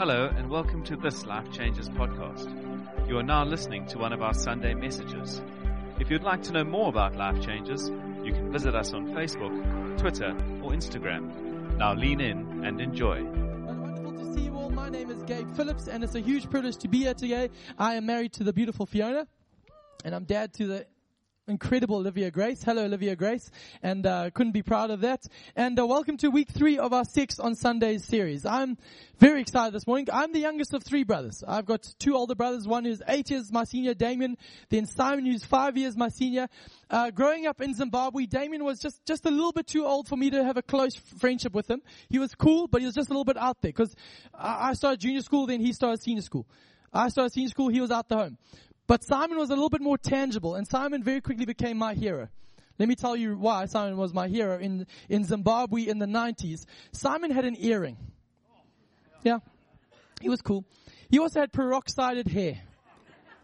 Hello, and welcome to this Life Changes podcast. You are now listening to one of our Sunday messages. If you'd like to know more about Life Changes, you can visit us on Facebook, Twitter, or Instagram. Now lean in and enjoy. Wonderful to see you all. My name is Gabe Phillips, and it's a huge privilege to be here today. I am married to the beautiful Fiona, and I'm dad to the incredible Olivia Grace. Hello, Olivia Grace, and uh, couldn't be proud of that. And uh, welcome to week three of our Six on Sundays series. I'm very excited this morning. I'm the youngest of three brothers. I've got two older brothers. One who's eight years my senior, Damien. Then Simon, who's five years my senior. Uh, growing up in Zimbabwe, Damien was just just a little bit too old for me to have a close friendship with him. He was cool, but he was just a little bit out there because I started junior school, then he started senior school. I started senior school, he was out the home. But Simon was a little bit more tangible, and Simon very quickly became my hero. Let me tell you why Simon was my hero in, in Zimbabwe in the 90s. Simon had an earring. Yeah. He was cool. He also had peroxided hair.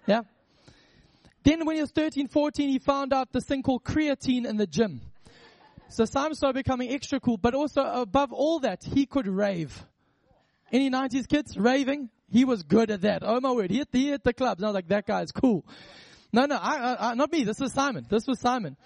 Yeah. Then when he was 13, 14, he found out this thing called creatine in the gym. So Simon started becoming extra cool, but also above all that, he could rave. Any 90s kids raving? He was good at that. Oh my word. He hit, he hit the clubs. And I was like, that guy is cool. No, no, I, I, not me. This is Simon. This was Simon.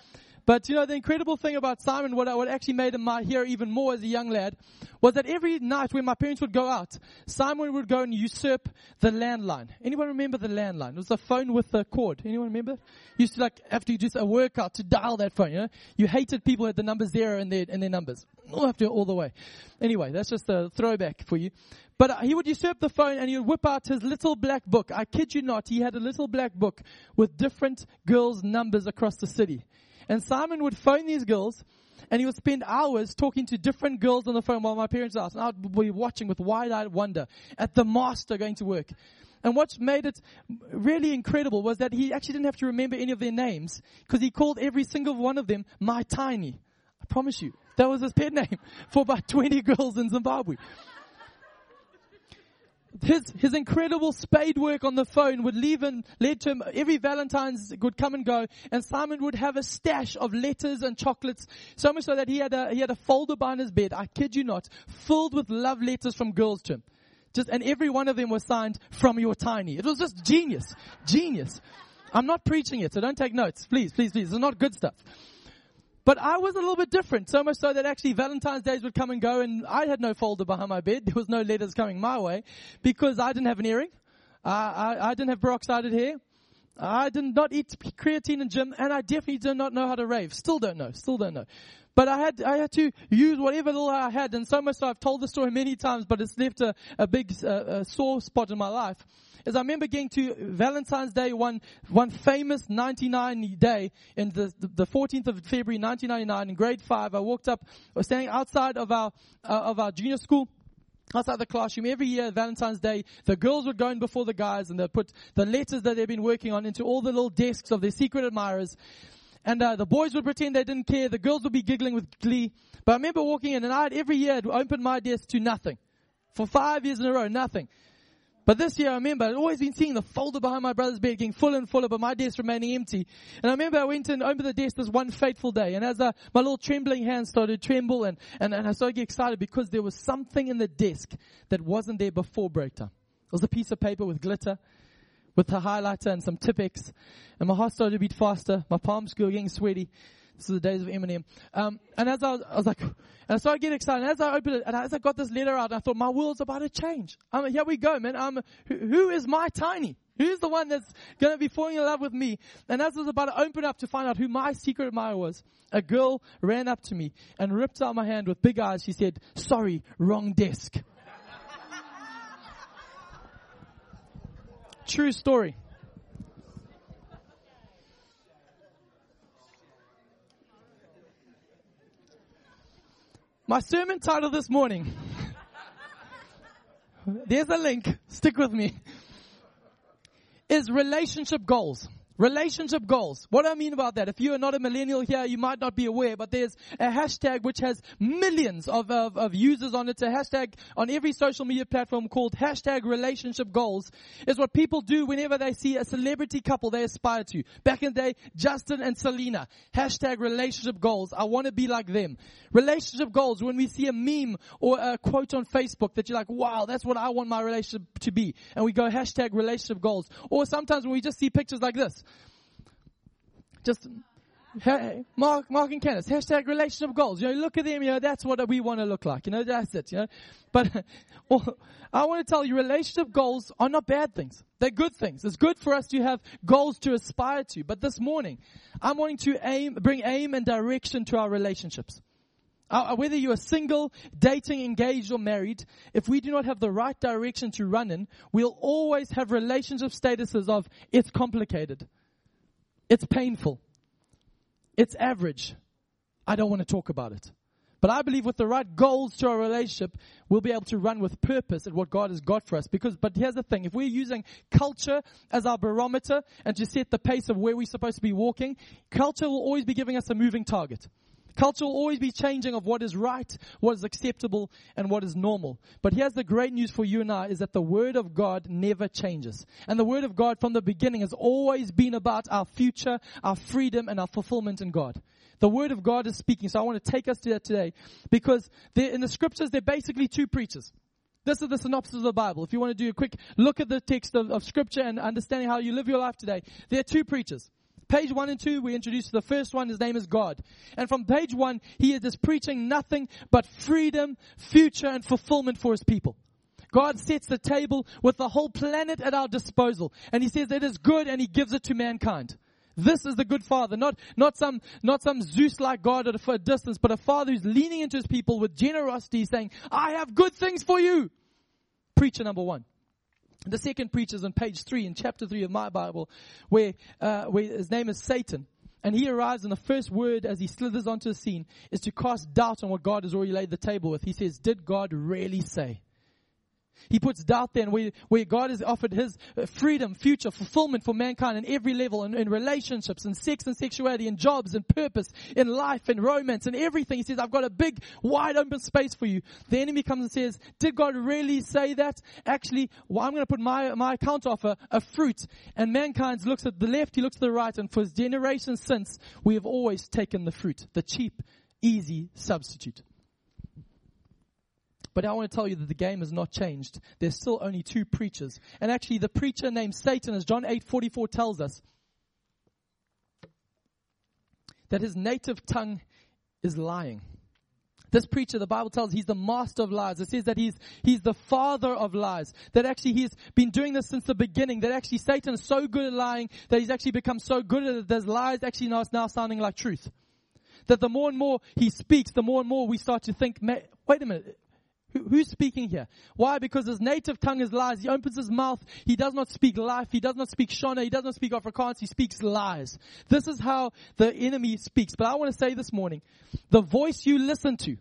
But you know, the incredible thing about Simon, what, what actually made him my hero even more as a young lad, was that every night when my parents would go out, Simon would go and usurp the landline. Anyone remember the landline? It was a phone with a cord. Anyone remember? You used to like have to do a workout to dial that phone, you know? You hated people at the number zero in their, in their numbers. Have to all the way. Anyway, that's just a throwback for you. But uh, he would usurp the phone and he would whip out his little black book. I kid you not, he had a little black book with different girls' numbers across the city. And Simon would phone these girls and he would spend hours talking to different girls on the phone while my parents asked. And I'd be watching with wide-eyed wonder at the master going to work. And what made it really incredible was that he actually didn't have to remember any of their names because he called every single one of them my tiny. I promise you. That was his pet name for about 20 girls in Zimbabwe his, his incredible spade work on the phone would leave led to him, every Valentine's would come and go, and Simon would have a stash of letters and chocolates, so much so that he had a, he had a folder behind his bed, I kid you not, filled with love letters from girls to him. Just, and every one of them was signed from your tiny. It was just genius. Genius. I'm not preaching it, so don't take notes. Please, please, please. It's not good stuff. But I was a little bit different, so much so that actually Valentine's days would come and go and I had no folder behind my bed. There was no letters coming my way because I didn't have an earring. Uh, I, I didn't have peroxided hair. I did not eat creatine and gym and I definitely did not know how to rave. Still don't know. Still don't know. But I had, I had to use whatever little I had and so much so I've told the story many times, but it's left a, a big a sore spot in my life is I remember getting to Valentine's Day, one, one famous 99 day in the, the 14th of February 1999 in grade five. I walked up, I was standing outside of our, uh, of our junior school outside the classroom. Every year valentine's day the girls would go in before the guys and they'd put the letters that they've been working on into all the little desks of their secret admirers. And uh, the boys would pretend they didn't care. The girls would be giggling with glee. But i remember walking in and i'd every year I'd open my desk to nothing. For five years in a row nothing but this year I remember I'd always been seeing the folder behind my brother's bed getting fuller and fuller, but my desk remaining empty. And I remember I went and opened the desk this one fateful day, and as I, my little trembling hands started to tremble, and, and, and I started get excited because there was something in the desk that wasn't there before break time. It was a piece of paper with glitter, with a highlighter and some Tipp-Ex, and my heart started to beat faster. My palms were getting sweaty. Is the days of Eminem. Um, and as I was, I was like, and I started getting excited. And as I opened it, and as I got this letter out, I thought, my world's about to change. Here we go, man. Who, who is my tiny? Who's the one that's going to be falling in love with me? And as I was about to open up to find out who my secret admirer was, a girl ran up to me and ripped out my hand with big eyes. She said, sorry, wrong desk. True story. My sermon title this morning. There's a link. Stick with me. Is relationship goals. Relationship goals. What do I mean about that? If you are not a millennial here, you might not be aware, but there's a hashtag which has millions of, of, of users on it. It's a hashtag on every social media platform called hashtag relationship goals. Is what people do whenever they see a celebrity couple they aspire to. Back in the day, Justin and Selena. Hashtag relationship goals. I want to be like them. Relationship goals. When we see a meme or a quote on Facebook that you're like, wow, that's what I want my relationship to be. And we go hashtag relationship goals. Or sometimes when we just see pictures like this. Just Hey, Mark, Mark and Kenneth, hashtag relationship goals. You know, look at them, you know, that's what we want to look like. You know, that's it, you know. But well, I want to tell you, relationship goals are not bad things. They're good things. It's good for us to have goals to aspire to. But this morning, I'm wanting to aim, bring aim and direction to our relationships. Uh, whether you are single, dating, engaged, or married, if we do not have the right direction to run in, we'll always have relationship statuses of, it's complicated. It's painful. It's average. I don't want to talk about it. But I believe with the right goals to our relationship, we'll be able to run with purpose at what God has got for us. Because, but here's the thing. If we're using culture as our barometer and to set the pace of where we're supposed to be walking, culture will always be giving us a moving target. Culture will always be changing of what is right, what is acceptable, and what is normal. But here's the great news for you and I is that the Word of God never changes. And the Word of God from the beginning has always been about our future, our freedom, and our fulfillment in God. The Word of God is speaking. So I want to take us to that today because in the scriptures, there are basically two preachers. This is the synopsis of the Bible. If you want to do a quick look at the text of, of scripture and understanding how you live your life today, there are two preachers. Page one and two, we introduce the first one. His name is God. And from page one, he is just preaching nothing but freedom, future, and fulfillment for his people. God sets the table with the whole planet at our disposal. And he says it is good and he gives it to mankind. This is the good father, not, not some, not some Zeus-like God at a distance, but a father who's leaning into his people with generosity saying, I have good things for you. Preacher number one. The second preacher is on page three in chapter three of my Bible, where, uh, where his name is Satan. And he arrives and the first word as he slithers onto the scene is to cast doubt on what God has already laid the table with. He says, did God really say? He puts doubt there where, where God has offered his uh, freedom, future, fulfillment for mankind in every level, in, in relationships, in sex and sexuality, in jobs, in purpose, in life, in romance, and everything. He says, I've got a big, wide open space for you. The enemy comes and says, did God really say that? Actually, well, I'm going to put my, my account offer a fruit. And mankind looks at the left, he looks to the right, and for generations since, we have always taken the fruit, the cheap, easy substitute. But I want to tell you that the game has not changed. There's still only two preachers. And actually the preacher named Satan, as John 8:44 tells us, that his native tongue is lying. This preacher, the Bible tells he's the master of lies. It says that he's, he's the father of lies. That actually he's been doing this since the beginning. That actually Satan is so good at lying that he's actually become so good at it that lies actually now, now sounding like truth. That the more and more he speaks, the more and more we start to think, wait a minute, who, who's speaking here? Why? Because his native tongue is lies. He opens his mouth. He does not speak life. He does not speak Shona. He does not speak Afrikaans. He speaks lies. This is how the enemy speaks. But I want to say this morning, the voice you listen to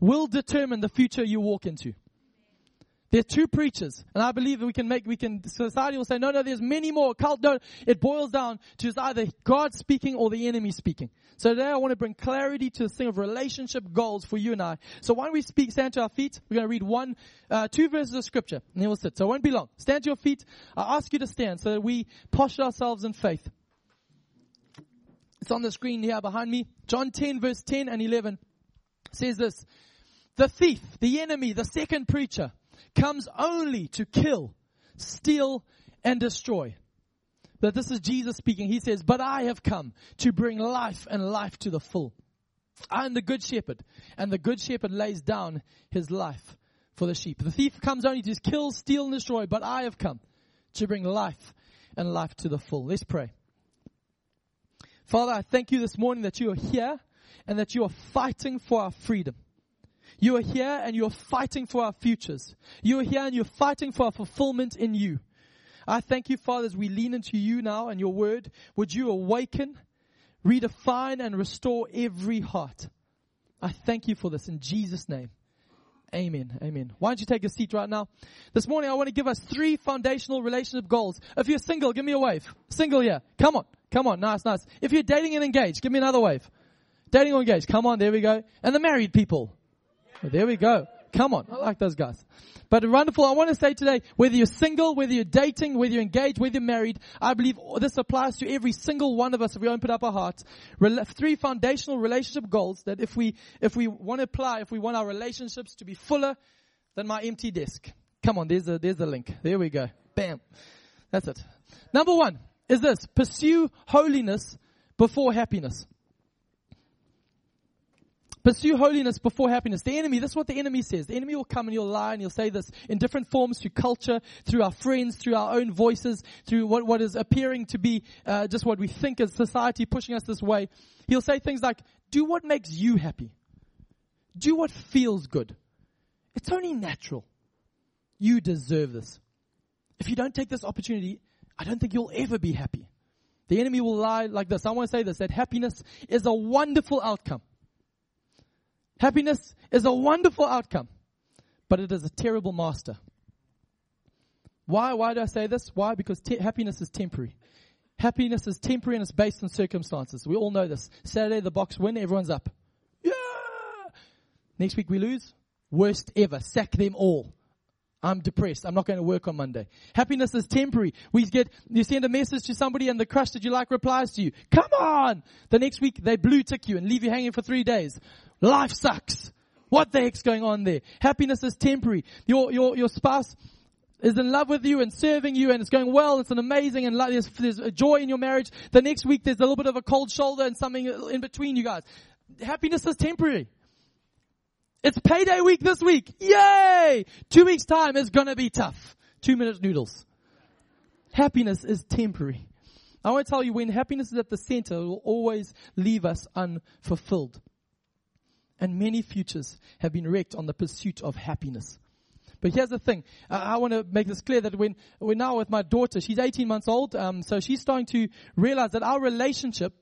will determine the future you walk into. There are two preachers, and I believe that we can make, we can, society will say, no, no, there's many more. Cult, no, it boils down to either God speaking or the enemy speaking. So today I want to bring clarity to this thing of relationship goals for you and I. So why don't we speak, stand to our feet. We're going to read one, uh, two verses of scripture, and then we'll sit. So it won't be long. Stand to your feet. I ask you to stand so that we posture ourselves in faith. It's on the screen here behind me. John 10 verse 10 and 11 says this. The thief, the enemy, the second preacher, comes only to kill, steal, and destroy. But this is Jesus speaking. He says, But I have come to bring life and life to the full. I am the good shepherd, and the good shepherd lays down his life for the sheep. The thief comes only to kill, steal, and destroy, but I have come to bring life and life to the full. Let's pray. Father, I thank you this morning that you are here and that you are fighting for our freedom. You are here and you are fighting for our futures. You are here and you're fighting for our fulfillment in you. I thank you, Father, as we lean into you now and your word. Would you awaken, redefine, and restore every heart? I thank you for this in Jesus' name. Amen. Amen. Why don't you take a seat right now? This morning I want to give us three foundational relationship goals. If you're single, give me a wave. Single yeah. Come on. Come on. Nice, nice. If you're dating and engaged, give me another wave. Dating or engaged. Come on. There we go. And the married people. There we go. Come on. I like those guys. But wonderful. I want to say today, whether you're single, whether you're dating, whether you're engaged, whether you're married, I believe this applies to every single one of us if we open up our hearts. Three foundational relationship goals that if we, if we want to apply, if we want our relationships to be fuller than my empty desk. Come on. There's a, there's a link. There we go. Bam. That's it. Number one is this. Pursue holiness before happiness. Pursue holiness before happiness. The enemy, this is what the enemy says. The enemy will come and he'll lie and he'll say this in different forms through culture, through our friends, through our own voices, through what, what is appearing to be uh, just what we think as society pushing us this way. He'll say things like, do what makes you happy. Do what feels good. It's only natural. You deserve this. If you don't take this opportunity, I don't think you'll ever be happy. The enemy will lie like this. I want to say this, that happiness is a wonderful outcome. Happiness is a wonderful outcome, but it is a terrible master. Why? Why do I say this? Why? Because te- happiness is temporary. Happiness is temporary and it's based on circumstances. We all know this. Saturday, the box win, everyone's up. Yeah! Next week we lose. Worst ever. Sack them all. I'm depressed. I'm not going to work on Monday. Happiness is temporary. We get, you send a message to somebody and the crush that you like replies to you. Come on! The next week they blue tick you and leave you hanging for three days. Life sucks. What the heck's going on there? Happiness is temporary. Your, your, your spouse is in love with you and serving you and it's going well. It's an amazing and there's, there's a joy in your marriage. The next week there's a little bit of a cold shoulder and something in between you guys. Happiness is temporary. It's payday week this week. Yay! Two weeks time is gonna be tough. Two minute noodles. Happiness is temporary. I want to tell you when happiness is at the center, it will always leave us unfulfilled and many futures have been wrecked on the pursuit of happiness. But here's the thing. I, I want to make this clear that when we're now with my daughter, she's 18 months old, um, so she's starting to realize that our relationship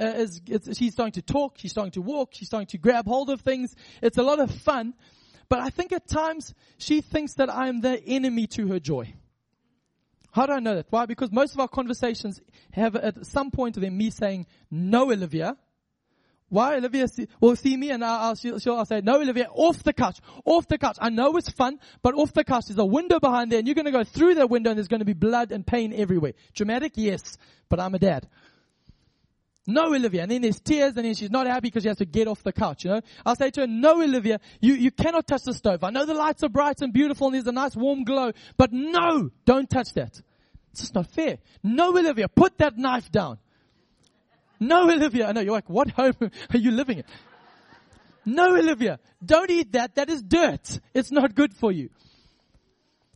uh, is, she's starting to talk, she's starting to walk, she's starting to grab hold of things. It's a lot of fun. But I think at times she thinks that I'm the enemy to her joy. How do I know that? Why? Because most of our conversations have at some point of them me saying, no, Olivia, why Olivia will see me and I'll, she'll, she'll, I'll say, no Olivia, off the couch, off the couch. I know it's fun, but off the couch. There's a window behind there and you're going to go through that window and there's going to be blood and pain everywhere. Dramatic? Yes, but I'm a dad. No, Olivia. And then there's tears and then she's not happy because she has to get off the couch, you know. I'll say to her, no, Olivia, you, you cannot touch the stove. I know the lights are bright and beautiful and there's a nice warm glow, but no, don't touch that. It's just not fair. No, Olivia, put that knife down. No, Olivia. I know you're like, what home are you living in? No, Olivia. Don't eat that. That is dirt. It's not good for you.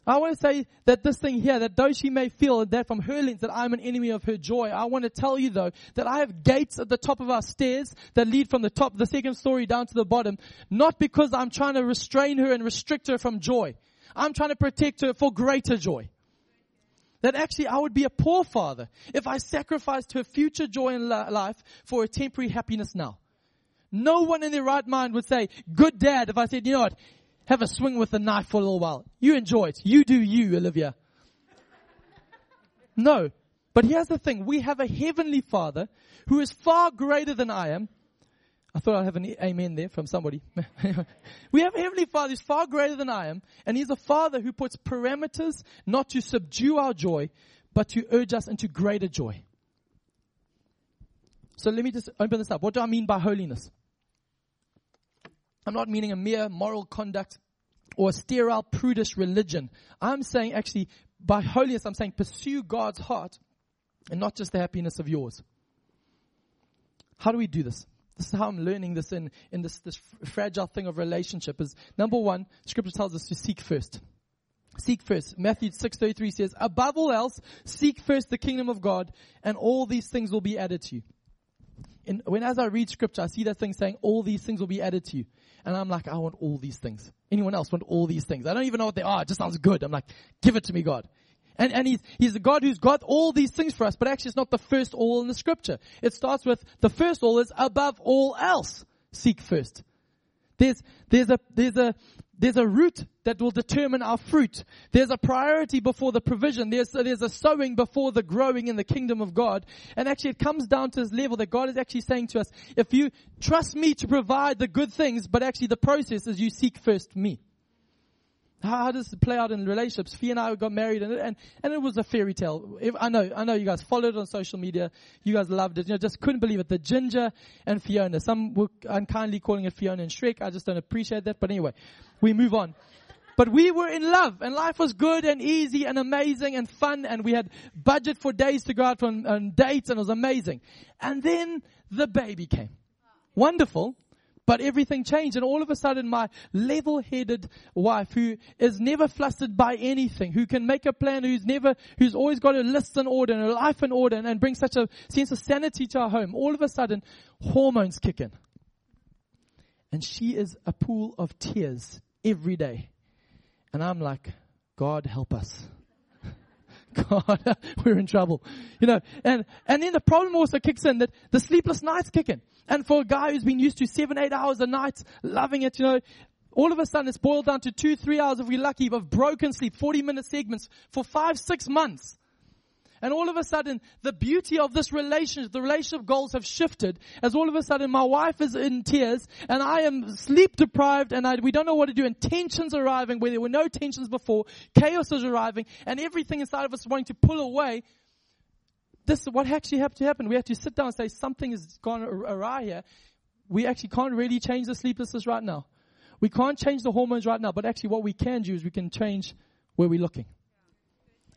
I want to say that this thing here, that though she may feel that from her lens that I'm an enemy of her joy, I want to tell you though that I have gates at the top of our stairs that lead from the top, the second story down to the bottom, not because I'm trying to restrain her and restrict her from joy. I'm trying to protect her for greater joy. That actually I would be a poor father if I sacrificed her future joy in life for a temporary happiness now. No one in their right mind would say, good dad, if I said, you know what, have a swing with the knife for a little while. You enjoy it. You do you, Olivia. No. But here's the thing. We have a heavenly father who is far greater than I am I thought I'd have an amen there from somebody. we have a Heavenly Father who's far greater than I am, and He's a Father who puts parameters not to subdue our joy, but to urge us into greater joy. So let me just open this up. What do I mean by holiness? I'm not meaning a mere moral conduct or sterile, prudish religion. I'm saying actually, by holiness, I'm saying pursue God's heart and not just the happiness of yours. How do we do this? This is how I'm learning this in, in this, this fragile thing of relationship is number one, scripture tells us to seek first. Seek first. Matthew 6.33 says, above all else, seek first the kingdom of God and all these things will be added to you. And when as I read scripture, I see that thing saying all these things will be added to you. And I'm like, I want all these things. Anyone else want all these things? I don't even know what they are. It just sounds good. I'm like, give it to me, God. And, and he's, he's God who's got all these things for us, but actually it's not the first all in the scripture. It starts with the first all is above all else. Seek first. There's, there's a, there's a, there's a root that will determine our fruit. There's a priority before the provision. There's, there's a sowing before the growing in the kingdom of God. And actually it comes down to this level that God is actually saying to us, if you trust me to provide the good things, but actually the process is you seek first me. How, how does it play out in relationships? Fee and I got married and, and, and it was a fairy tale. If, I know, I know you guys followed on social media. You guys loved it. You know, just couldn't believe it. The Ginger and Fiona. Some were unkindly calling it Fiona and Shrek. I just don't appreciate that. But anyway, we move on. But we were in love and life was good and easy and amazing and fun and we had budget for days to go out on, on dates and it was amazing. And then the baby came. Wonderful. But everything changed and all of a sudden my level-headed wife who is never flustered by anything, who can make a plan, who's never, who's always got a list in order and a life in order and, and brings such a sense of sanity to our home, all of a sudden hormones kick in. And she is a pool of tears every day. And I'm like, God help us. God, we're in trouble. You know, and, and then the problem also kicks in that the sleepless nights kick in. And for a guy who's been used to seven, eight hours a night, loving it, you know, all of a sudden it's boiled down to two, three hours if we're lucky of broken sleep, 40 minute segments for five, six months. And all of a sudden, the beauty of this relationship, the relationship goals have shifted as all of a sudden my wife is in tears and I am sleep deprived and I, we don't know what to do and tensions arriving where there were no tensions before. Chaos is arriving and everything inside of us wanting to pull away. This is what actually have to happen. We have to sit down and say something has gone awry here. We actually can't really change the sleeplessness right now. We can't change the hormones right now, but actually what we can do is we can change where we're looking.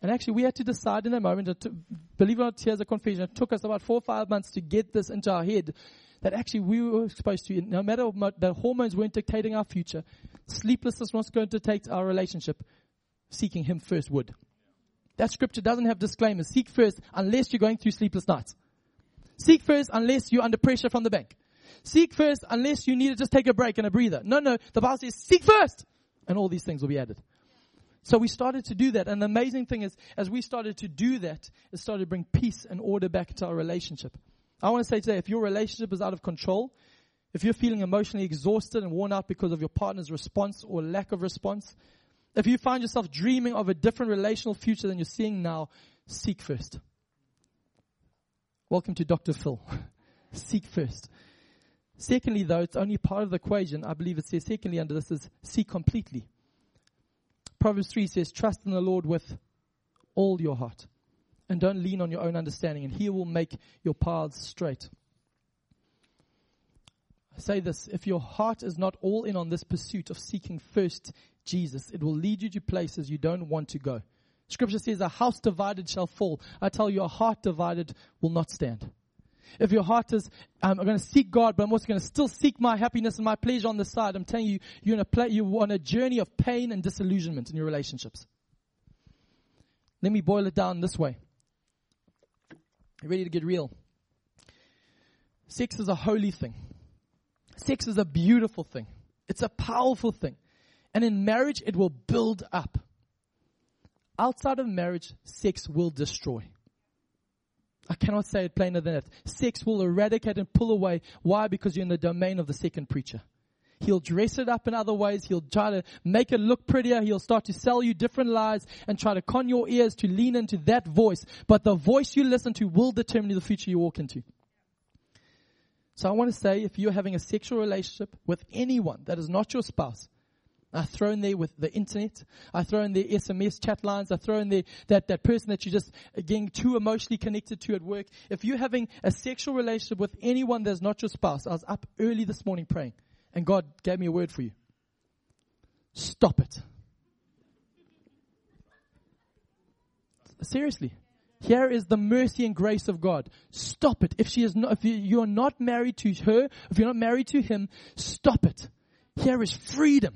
And actually, we had to decide in a moment, to, believe it or not, here's a confession. It took us about four or five months to get this into our head that actually we were supposed to, no matter what, the hormones weren't dictating our future, sleeplessness was going to take our relationship, seeking Him first would. That scripture doesn't have disclaimers. Seek first unless you're going through sleepless nights. Seek first unless you're under pressure from the bank. Seek first unless you need to just take a break and a breather. No, no. The Bible says seek first and all these things will be added. So we started to do that. And the amazing thing is, as we started to do that, it started to bring peace and order back into our relationship. I want to say today, if your relationship is out of control, if you're feeling emotionally exhausted and worn out because of your partner's response or lack of response, if you find yourself dreaming of a different relational future than you're seeing now, seek first. Welcome to Dr. Phil. seek first. Secondly, though, it's only part of the equation. I believe it says secondly under this is seek completely. Proverbs 3 says, Trust in the Lord with all your heart. And don't lean on your own understanding, and He will make your paths straight. I say this if your heart is not all in on this pursuit of seeking first Jesus, it will lead you to places you don't want to go. Scripture says, A house divided shall fall. I tell you, a heart divided will not stand. If your heart is, um, I'm going to seek God, but I'm also going to still seek my happiness and my pleasure on the side, I'm telling you, you're, in a you're on a journey of pain and disillusionment in your relationships. Let me boil it down this way. You ready to get real? Sex is a holy thing. Sex is a beautiful thing. It's a powerful thing. And in marriage, it will build up. Outside of marriage, sex will destroy. I cannot say it plainer than that. Sex will eradicate and pull away. Why? Because you're in the domain of the second preacher. He'll dress it up in other ways. He'll try to make it look prettier. He'll start to sell you different lies and try to con your ears to lean into that voice. But the voice you listen to will determine the future you walk into. So I want to say if you're having a sexual relationship with anyone that is not your spouse, I throw in there with the internet. I throw in the SMS chat lines. I throw in there that, that person that you're just uh, getting too emotionally connected to at work. If you're having a sexual relationship with anyone that's not your spouse, I was up early this morning praying and God gave me a word for you. Stop it. Seriously. Here is the mercy and grace of God. Stop it. If she is not, if you are not married to her, if you're not married to him, stop it. Here is freedom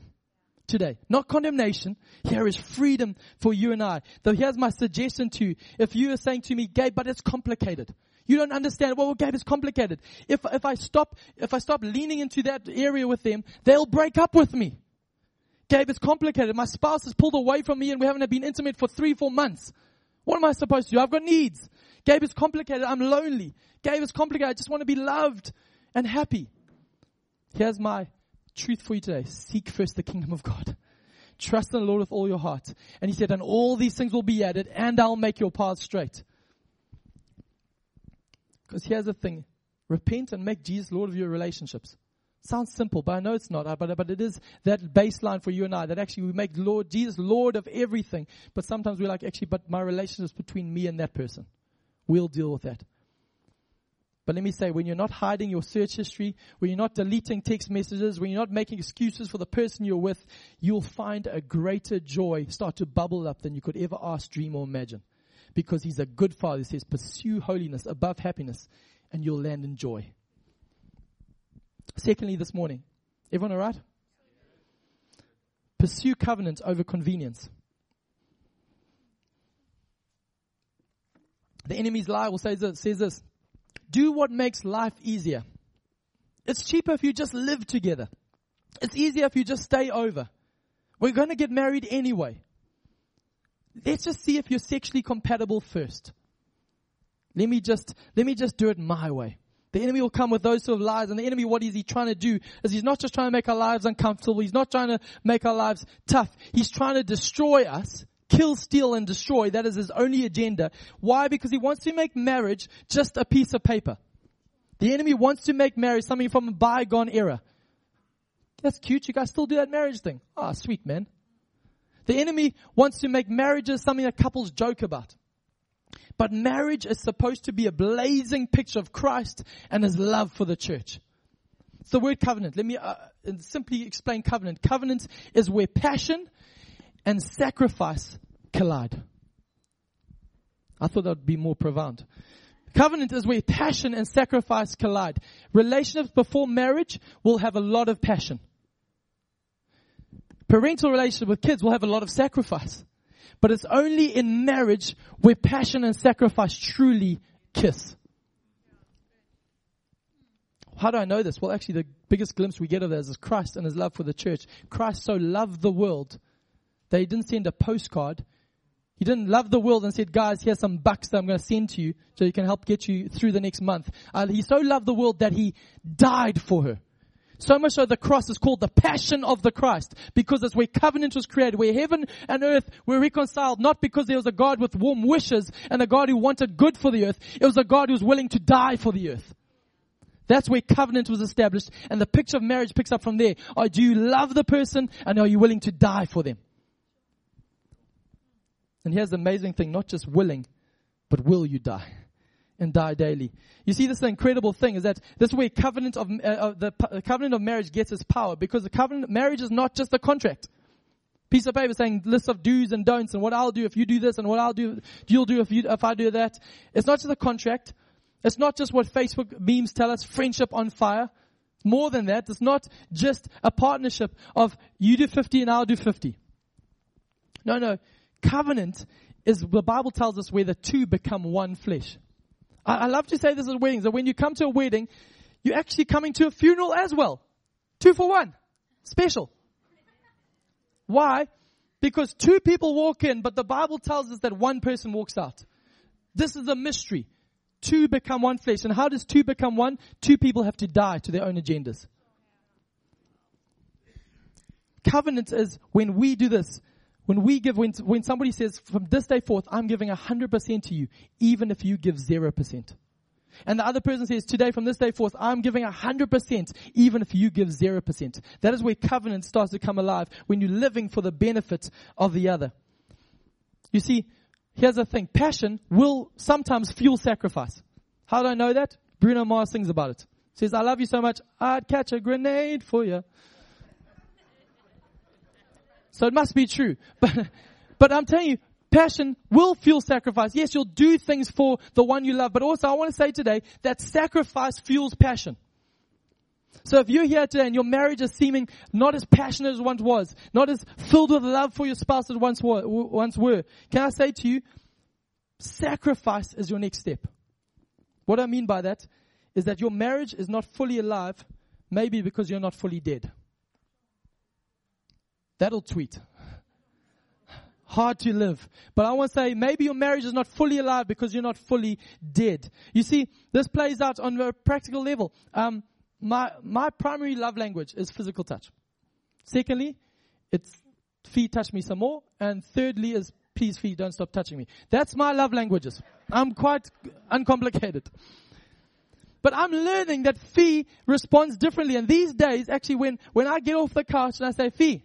today. Not condemnation. Here is freedom for you and I. Though here's my suggestion to you. If you are saying to me, Gabe, but it's complicated. You don't understand. Well, Gabe, it's complicated. If, if I stop, if I stop leaning into that area with them, they'll break up with me. Gabe, it's complicated. My spouse has pulled away from me and we haven't been intimate for three, four months. What am I supposed to do? I've got needs. Gabe, it's complicated. I'm lonely. Gabe, it's complicated. I just want to be loved and happy. Here's my truth for you today. Seek first the kingdom of God. Trust in the Lord with all your heart. And he said, and all these things will be added and I'll make your path straight. Because here's the thing. Repent and make Jesus Lord of your relationships. Sounds simple, but I know it's not. But, but it is that baseline for you and I that actually we make Lord, Jesus Lord of everything. But sometimes we're like, actually, but my relationship is between me and that person. We'll deal with that. But let me say, when you're not hiding your search history, when you're not deleting text messages, when you're not making excuses for the person you're with, you'll find a greater joy start to bubble up than you could ever ask, dream, or imagine. Because He's a good Father. He says, pursue holiness above happiness, and you'll land in joy. Secondly, this morning, everyone all right? Pursue covenant over convenience. The enemy's lie will say this, says this do what makes life easier. It's cheaper if you just live together. It's easier if you just stay over. We're going to get married anyway. Let's just see if you're sexually compatible first. Let me just, let me just do it my way. The enemy will come with those sort of lies, and the enemy, what is he trying to do? Is he's not just trying to make our lives uncomfortable, he's not trying to make our lives tough. He's trying to destroy us kill, steal, and destroy. That is his only agenda. Why? Because he wants to make marriage just a piece of paper. The enemy wants to make marriage something from a bygone era. That's cute. You guys still do that marriage thing. Ah, oh, sweet man. The enemy wants to make marriages something that couples joke about. But marriage is supposed to be a blazing picture of Christ and his love for the church. It's the word covenant. Let me uh, simply explain covenant. Covenant is where passion and sacrifice collide. I thought that would be more profound. Covenant is where passion and sacrifice collide. Relationships before marriage will have a lot of passion. Parental relationship with kids will have a lot of sacrifice. But it's only in marriage where passion and sacrifice truly kiss. How do I know this? Well, actually, the biggest glimpse we get of this is Christ and his love for the church. Christ so loved the world they didn't send a postcard. He didn't love the world and said, guys, here's some bucks that I'm going to send to you so you can help get you through the next month. Uh, he so loved the world that he died for her. So much so the cross is called the passion of the Christ because it's where covenant was created, where heaven and earth were reconciled, not because there was a God with warm wishes and a God who wanted good for the earth. It was a God who was willing to die for the earth. That's where covenant was established and the picture of marriage picks up from there. Oh, do you love the person and are you willing to die for them? And here's the amazing thing, not just willing, but will you die? And die daily. You see, this incredible thing is that this way covenant of, uh, the p- covenant of marriage gets its power because the covenant marriage is not just a contract. Piece of paper saying list of do's and don'ts and what I'll do if you do this and what I'll do, you'll do if you, if I do that. It's not just a contract. It's not just what Facebook memes tell us, friendship on fire. More than that, it's not just a partnership of you do 50 and I'll do 50. No, no. Covenant is, the Bible tells us, where the two become one flesh. I, I love to say this at weddings, that when you come to a wedding, you're actually coming to a funeral as well. Two for one. Special. Why? Because two people walk in, but the Bible tells us that one person walks out. This is a mystery. Two become one flesh. And how does two become one? Two people have to die to their own agendas. Covenant is when we do this, when we give, when, when somebody says, from this day forth, I'm giving 100% to you, even if you give 0%. And the other person says, today, from this day forth, I'm giving 100%, even if you give 0%. That is where covenant starts to come alive, when you're living for the benefit of the other. You see, here's the thing. Passion will sometimes fuel sacrifice. How do I know that? Bruno Mars sings about it. Says, I love you so much, I'd catch a grenade for you. So it must be true. But, but I'm telling you, passion will fuel sacrifice. Yes, you'll do things for the one you love, but also I want to say today that sacrifice fuels passion. So if you're here today and your marriage is seeming not as passionate as once was, not as filled with love for your spouse as it once were, once were, can I say to you, sacrifice is your next step. What I mean by that is that your marriage is not fully alive, maybe because you're not fully dead. That'll tweet. Hard to live. But I want to say maybe your marriage is not fully alive because you're not fully dead. You see, this plays out on a practical level. Um, my, my primary love language is physical touch. Secondly, it's Fee touch me some more. And thirdly is please Fee don't stop touching me. That's my love languages. I'm quite uncomplicated. But I'm learning that Fee responds differently. And these days, actually, when, when I get off the couch and I say, Fee,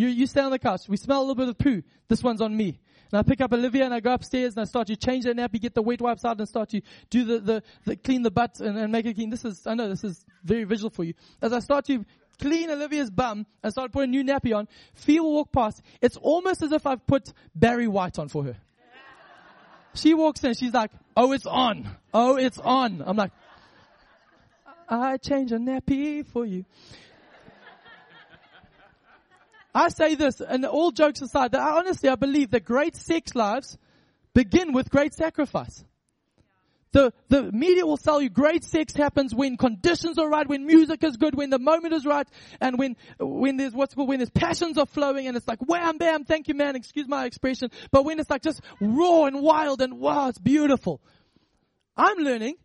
you, you stay on the couch. We smell a little bit of poo. This one's on me. And I pick up Olivia and I go upstairs and I start to change the nappy, get the wet wipes out and start to do the, the, the clean the butt and, and make it clean. This is, I know this is very visual for you. As I start to clean Olivia's bum and start putting a new nappy on, Fee will walk past. It's almost as if I've put Barry White on for her. She walks in, she's like, oh, it's on. Oh, it's on. I'm like, I change a nappy for you. I say this, and all jokes aside, that I honestly, I believe that great sex lives begin with great sacrifice. The, the media will tell you great sex happens when conditions are right, when music is good, when the moment is right, and when, when there's what's called, when there's passions are flowing and it's like wham bam, thank you man, excuse my expression, but when it's like just raw and wild and wow, it's beautiful. I'm learning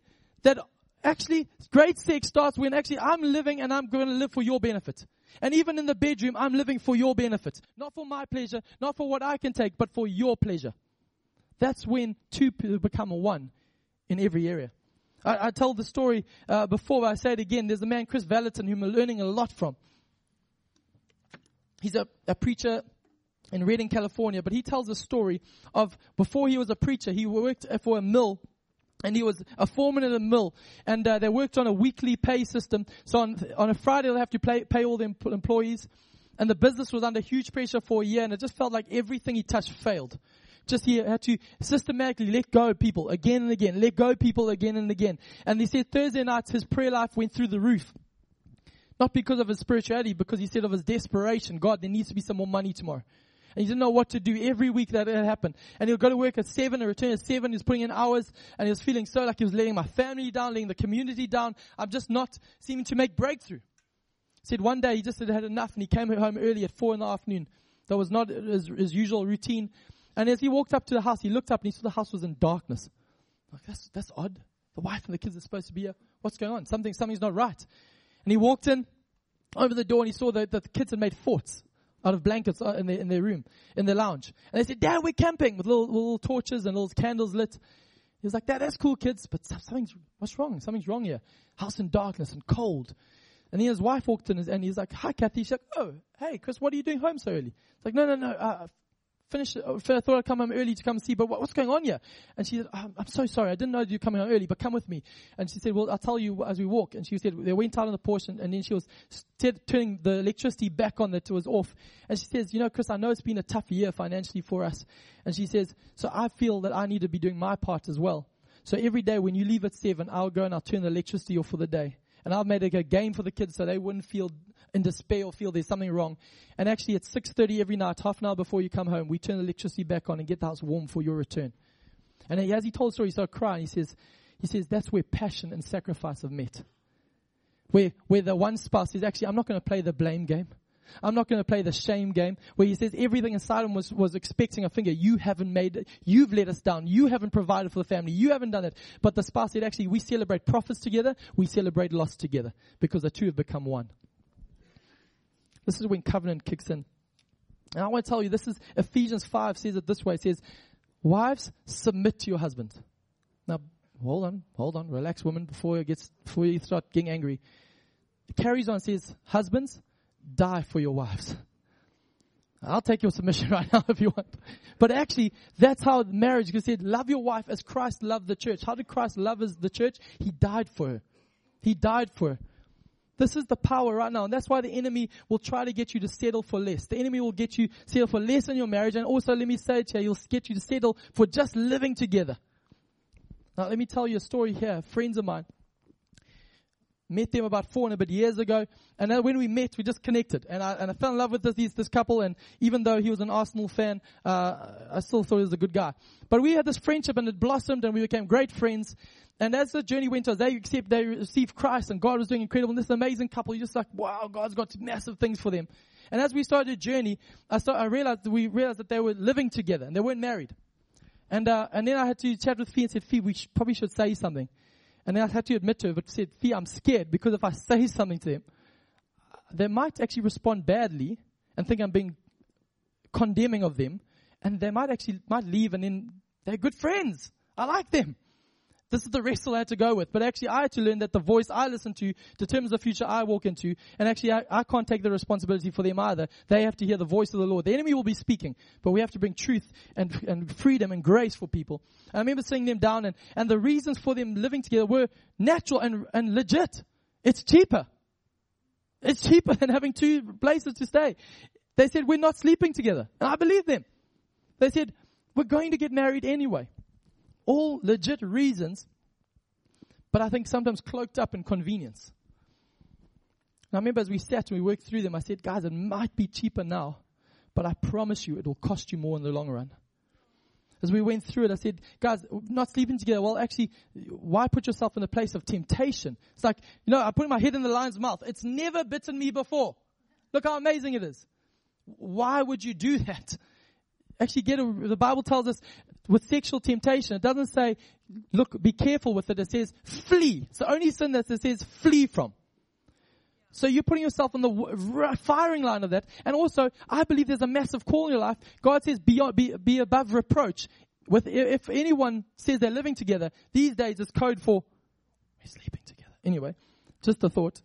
that actually great sex starts when actually I'm living and I'm going to live for your benefit. And even in the bedroom, I'm living for your benefit. Not for my pleasure, not for what I can take, but for your pleasure. That's when two become one in every area. I, I told the story uh, before, but I say it again. There's a man, Kris Vallotton, whom I'm learning a lot from. He's a, a preacher in Redding, California, but he tells a story of before he was a preacher, he worked for a mill and he was a foreman in a mill, and uh, they worked on a weekly pay system. So on, on a Friday, they'll have to pay, pay all the em- employees, and the business was under huge pressure for a year, and it just felt like everything he touched failed. Just he had to systematically let go people again and again, let go people again and again. And he said Thursday nights his prayer life went through the roof. Not because of his spirituality, because he said of his desperation, God, there needs to be some more money tomorrow and he didn't know what to do every week that it happened. And he'll go to work at seven and return at seven. He's putting in hours and he was feeling so like he was letting my family down, letting the community down. I'm just not seeming to make breakthrough. He said one day he just had had enough and he came home early at four in the afternoon. That was not his, his usual routine. And as he walked up to the house, he looked up and he saw the house was in darkness. Like, that's, that's odd. The wife and the kids are supposed to be here. What's going on? Something, something's not right. And he walked in over the door and he saw that the kids had made forts out of blankets uh, in their, in their room, in their lounge. And they said, Dad, we're camping with little, little torches and little candles lit. He was like, Dad, that's cool, kids, but something's, what's wrong? Something's wrong here. House in darkness and cold. And then his wife walked in and he's like, Hi, Kathy. She's like, Oh, hey, Kris, what are you doing home so early? It's like, No, no, no. Uh, finished. Uh, I thought I'd come home early to come see, but what, what's going on here? And she said, I'm, I'm so sorry. I didn't know you were coming home early, but come with me. And she said, well, I'll tell you as we walk. And she said, they went out on the porch and, and then she was turning the electricity back on that was off. And she says, you know, Kris, I know it's been a tough year financially for us. And she says, so I feel that I need to be doing my part as well. So every day when you leave at seven, I'll go and I'll turn the electricity off for the day. And I've made a game for the kids so they wouldn't feel in despair or feel there's something wrong. And actually at 6.30 every night, half an hour before you come home, we turn the electricity back on and get the house warm for your return. And as he told the story, he started crying. He says, he says, that's where passion and sacrifice have met. Where, where the one spouse says, actually, I'm not going to play the blame game. I'm not going to play the shame game where he says everything inside him was, was expecting a finger. You haven't made it. You've let us down. You haven't provided for the family. You haven't done it. But the spouse said, actually, we celebrate profits together. We celebrate loss together because the two have become one. This is when covenant kicks in. And I want to tell you, this is Ephesians 5 says it this way. It says, wives, submit to your husband. Now, hold on, hold on, relax woman before you, gets, before you start getting angry. It carries on, says, husbands, die for your wives. I'll take your submission right now if you want. But actually, that's how marriage gets said, love your wife as Christ loved the church. How did Christ love the church? He died for her. He died for her. This is the power right now. And that's why the enemy will try to get you to settle for less. The enemy will get you settle for less in your marriage. And also, let me say it here, he'll get you to settle for just living together. Now, let me tell you a story here. Friends of mine, met them about four and a bit years ago. And when we met, we just connected. And I, and I fell in love with this, this couple. And even though he was an Arsenal fan, uh, I still thought he was a good guy. But we had this friendship and it blossomed and we became great friends. And as the journey went on, they accept, they received Christ and God was doing incredible. And this amazing couple, you're just like, wow, God's got massive things for them. And as we started the journey, I, start, I realized, we realized that they were living together and they weren't married. And, uh, and then I had to chat with Fee and said, Fee, we sh- probably should say something. And then I had to admit to her, but said, Fee, I'm scared because if I say something to them, they might actually respond badly and think I'm being condemning of them. And they might actually, might leave and then they're good friends. I like them. This is the wrestle I had to go with. But actually, I had to learn that the voice I listen to determines the future I walk into. And actually, I, I, can't take the responsibility for them either. They have to hear the voice of the Lord. The enemy will be speaking, but we have to bring truth and, and freedom and grace for people. And I remember sitting them down, and, and the reasons for them living together were natural and, and legit. It's cheaper. It's cheaper than having two places to stay. They said, We're not sleeping together. And I believe them. They said, We're going to get married anyway all legit reasons, but I think sometimes cloaked up in convenience. I remember as we sat and we worked through them, I said, guys, it might be cheaper now, but I promise you it will cost you more in the long run. As we went through it, I said, guys, not sleeping together. Well, actually, why put yourself in a place of temptation? It's like, you know, I put my head in the lion's mouth. It's never bitten me before. Look how amazing it is. Why would you do that? Actually, get a, the Bible tells us with sexual temptation, it doesn't say, look, be careful with it. It says, flee. It's the only sin that it says, flee from. So you're putting yourself on the firing line of that. And also, I believe there's a massive call in your life. God says, be, be, be above reproach. With, if anyone says they're living together, these days it's code for, we're sleeping together. Anyway, just a thought.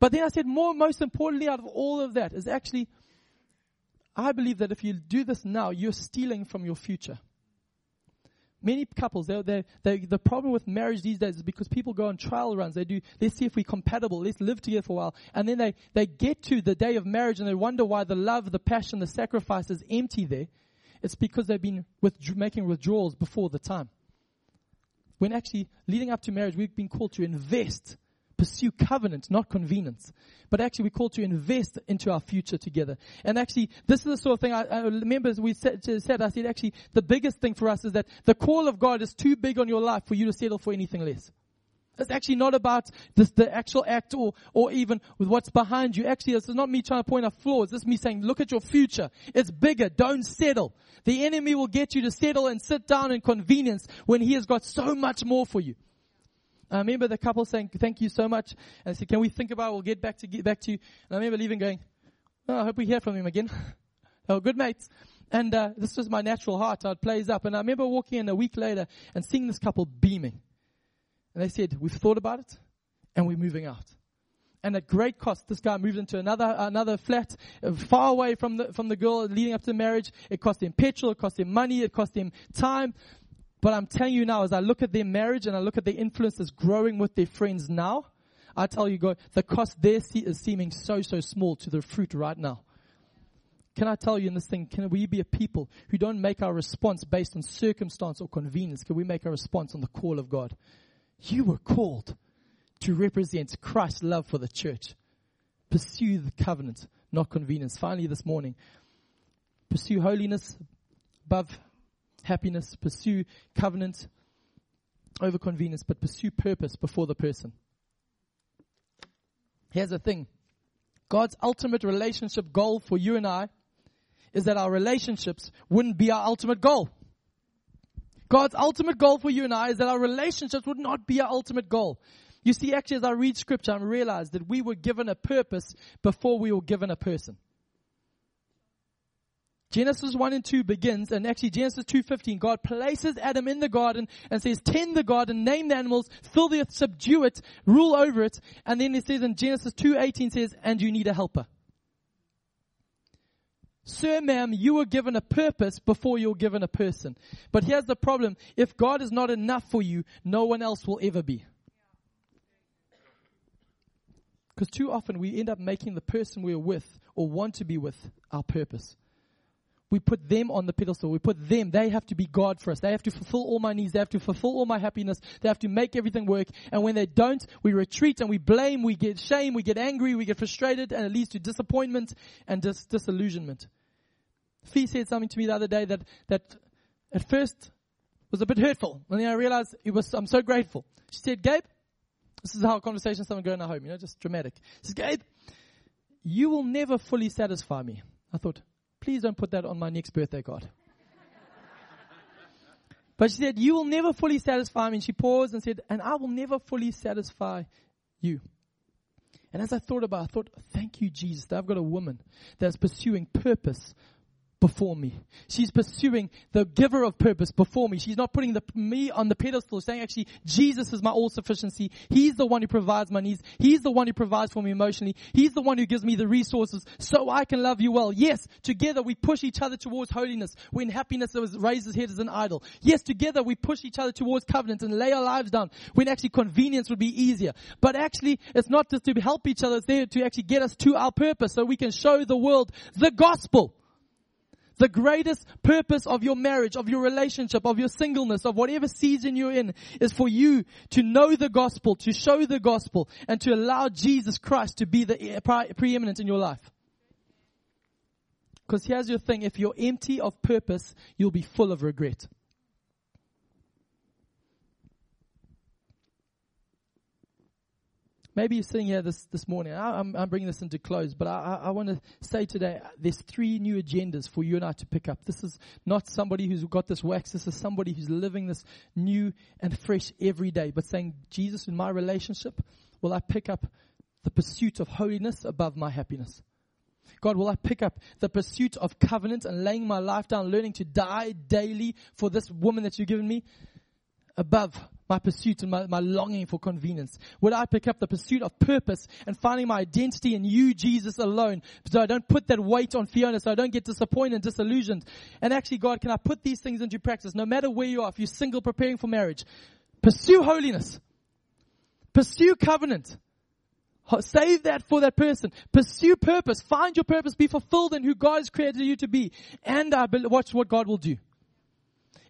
But then I said, more, most importantly out of all of that is actually, I believe that if you do this now, you're stealing from your future. Many couples, they're, they're, they're, the problem with marriage these days is because people go on trial runs. They do, let's see if we're compatible. Let's live together for a while. And then they, they get to the day of marriage and they wonder why the love, the passion, the sacrifice is empty there. It's because they've been with, making withdrawals before the time. When actually, leading up to marriage, we've been called to invest pursue covenant, not convenience. But actually, we're called to invest into our future together. And actually, this is the sort of thing I, I remember we said, said, I said, actually, the biggest thing for us is that the call of God is too big on your life for you to settle for anything less. It's actually not about this, the actual act or, or even with what's behind you. Actually, this is not me trying to point out flaws. This is me saying, look at your future. It's bigger. Don't settle. The enemy will get you to settle and sit down in convenience when he has got so much more for you. I remember the couple saying, thank you so much. And I said, can we think about it? We'll get back to get back to you. And I remember leaving going, oh, I hope we hear from him again. oh, good mates. And uh, this was my natural heart. I'd plays up. And I remember walking in a week later and seeing this couple beaming. And they said, we've thought about it and we're moving out. And at great cost, this guy moved into another another flat uh, far away from the from the girl leading up to the marriage. It cost him petrol, it cost him money, it cost him time. But I'm telling you now, as I look at their marriage and I look at their influences growing with their friends now, I tell you, God, the cost there is seeming so, so small to the fruit right now. Can I tell you in this thing, can we be a people who don't make our response based on circumstance or convenience? Can we make our response on the call of God? You were called to represent Christ's love for the church. Pursue the covenant, not convenience. Finally, this morning, pursue holiness above happiness, pursue covenant over convenience, but pursue purpose before the person. Here's the thing God's ultimate relationship goal for you and I is that our relationships wouldn't be our ultimate goal. God's ultimate goal for you and I is that our relationships would not be our ultimate goal. You see, actually, as I read scripture, I realize that we were given a purpose before we were given a person. Genesis 1 and 2 begins, and actually Genesis 2.15, God places Adam in the garden and says, tend the garden, name the animals, fill the earth, subdue it, rule over it. And then it says in Genesis 2.18 says, and you need a helper. Sir, ma'am, you were given a purpose before you were given a person. But here's the problem. If God is not enough for you, no one else will ever be. Because too often we end up making the person we're with or want to be with our purpose we put them on the pedestal. We put them. They have to be God for us. They have to fulfill all my needs. They have to fulfill all my happiness. They have to make everything work. And when they don't, we retreat and we blame, we get shame, we get angry, we get frustrated, and it leads to disappointment and dis- disillusionment. Fee said something to me the other day that, that at first was a bit hurtful. And then I realized it was, I'm so grateful. She said, Gabe, this is how conversations start going at home, you know, just dramatic. She says, Gabe, you will never fully satisfy me. I thought, Please don't put that on my next birthday card. But she said, You will never fully satisfy me. And she paused and said, And I will never fully satisfy you. And as I thought about it, I thought, Thank you, Jesus, that I've got a woman that's pursuing purpose before me. She's pursuing the giver of purpose before me. She's not putting the, me on the pedestal, saying actually, Jesus is my all sufficiency. He's the one who provides my needs. He's the one who provides for me emotionally. He's the one who gives me the resources so I can love you well. Yes, together we push each other towards holiness when happiness raises head as an idol. Yes, together we push each other towards covenant and lay our lives down when actually convenience would be easier. But actually, it's not just to help each other, it's there to actually get us to our purpose so we can show the world the gospel. The greatest purpose of your marriage, of your relationship, of your singleness, of whatever season you're in is for you to know the gospel, to show the gospel, and to allow Jesus Christ to be the preeminent in your life. Because here's your thing, if you're empty of purpose, you'll be full of regret. Maybe you're sitting here this, this morning. I, am I'm bringing this into close, but I, I, I want to say today there's three new agendas for you and I to pick up. This is not somebody who's got this wax. This is somebody who's living this new and fresh every day, but saying, Jesus, in my relationship, will I pick up the pursuit of holiness above my happiness? God, will I pick up the pursuit of covenant and laying my life down, learning to die daily for this woman that you've given me above my pursuit and my, my longing for convenience? Would I pick up the pursuit of purpose and finding my identity in you, Jesus, alone, so I don't put that weight on Fiona, so I don't get disappointed and disillusioned? And actually, God, can I put these things into practice no matter where you are? If you're single, preparing for marriage, pursue holiness, pursue covenant. Save that for that person. Pursue purpose. Find your purpose. Be fulfilled in who God has created you to be. And uh, watch what God will do.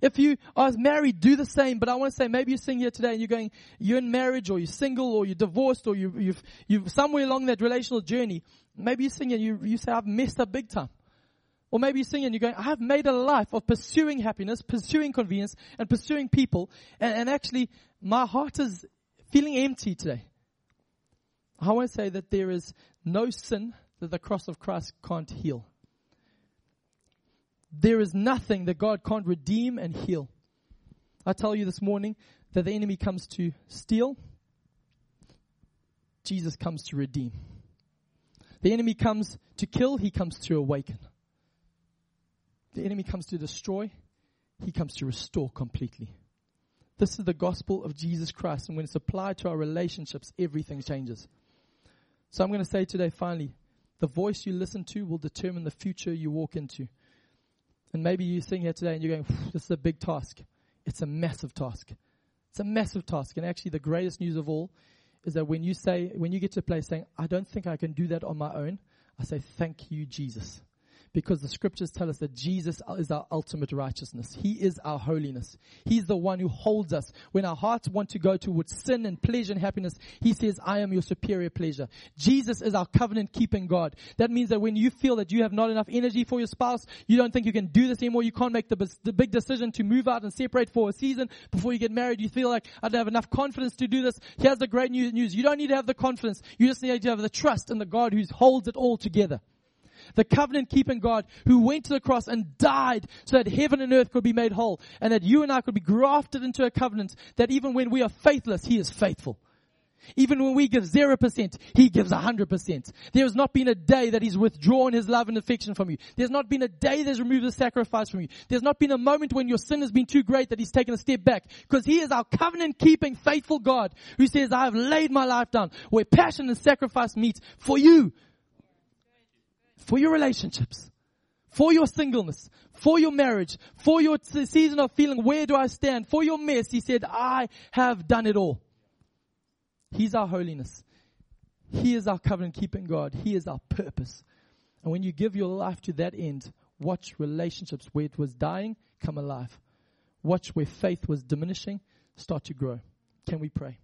If you are married, do the same. But I want to say, maybe you're sitting here today and you're going, you're in marriage or you're single or you're divorced or you, you've, you've somewhere along that relational journey. Maybe you're sitting and you, you say, I've messed up big time. Or maybe you're sitting and you're going, I have made a life of pursuing happiness, pursuing convenience, and pursuing people. And, and actually, my heart is feeling empty today. I want to say that there is no sin that the cross of Christ can't heal. There is nothing that God can't redeem and heal. I tell you this morning that the enemy comes to steal, Jesus comes to redeem. The enemy comes to kill, he comes to awaken. The enemy comes to destroy, he comes to restore completely. This is the gospel of Jesus Christ, and when it's applied to our relationships, everything changes. So I'm going to say today, finally, the voice you listen to will determine the future you walk into. And maybe you're sitting here today and you're going, this is a big task. It's a massive task. It's a massive task. And actually, the greatest news of all is that when you say, when you get to a place saying, I don't think I can do that on my own, I say, thank you, Jesus because the scriptures tell us that Jesus is our ultimate righteousness. He is our holiness. He's the one who holds us. When our hearts want to go towards sin and pleasure and happiness, He says, I am your superior pleasure. Jesus is our covenant keeping God. That means that when you feel that you have not enough energy for your spouse, you don't think you can do this anymore, you can't make the, the big decision to move out and separate for a season before you get married, you feel like I don't have enough confidence to do this. Here's the great news. You don't need to have the confidence. You just need to have the trust in the God who holds it all together the covenant keeping God who went to the cross and died so that heaven and earth could be made whole and that you and I could be grafted into a covenant that even when we are faithless, He is faithful. Even when we give 0%, He gives 100%. There has not been a day that He's withdrawn His love and affection from you. There's not been a day that's removed the sacrifice from you. There's not been a moment when your sin has been too great that He's taken a step back. Because He is our covenant keeping faithful God who says, I have laid my life down where passion and sacrifice meet for you for your relationships, for your singleness, for your marriage, for your season of feeling, where do I stand? For your mess, he said, I have done it all. He's our holiness. He is our covenant keeping God. He is our purpose. And when you give your life to that end, watch relationships where it was dying come alive. Watch where faith was diminishing start to grow. Can we pray?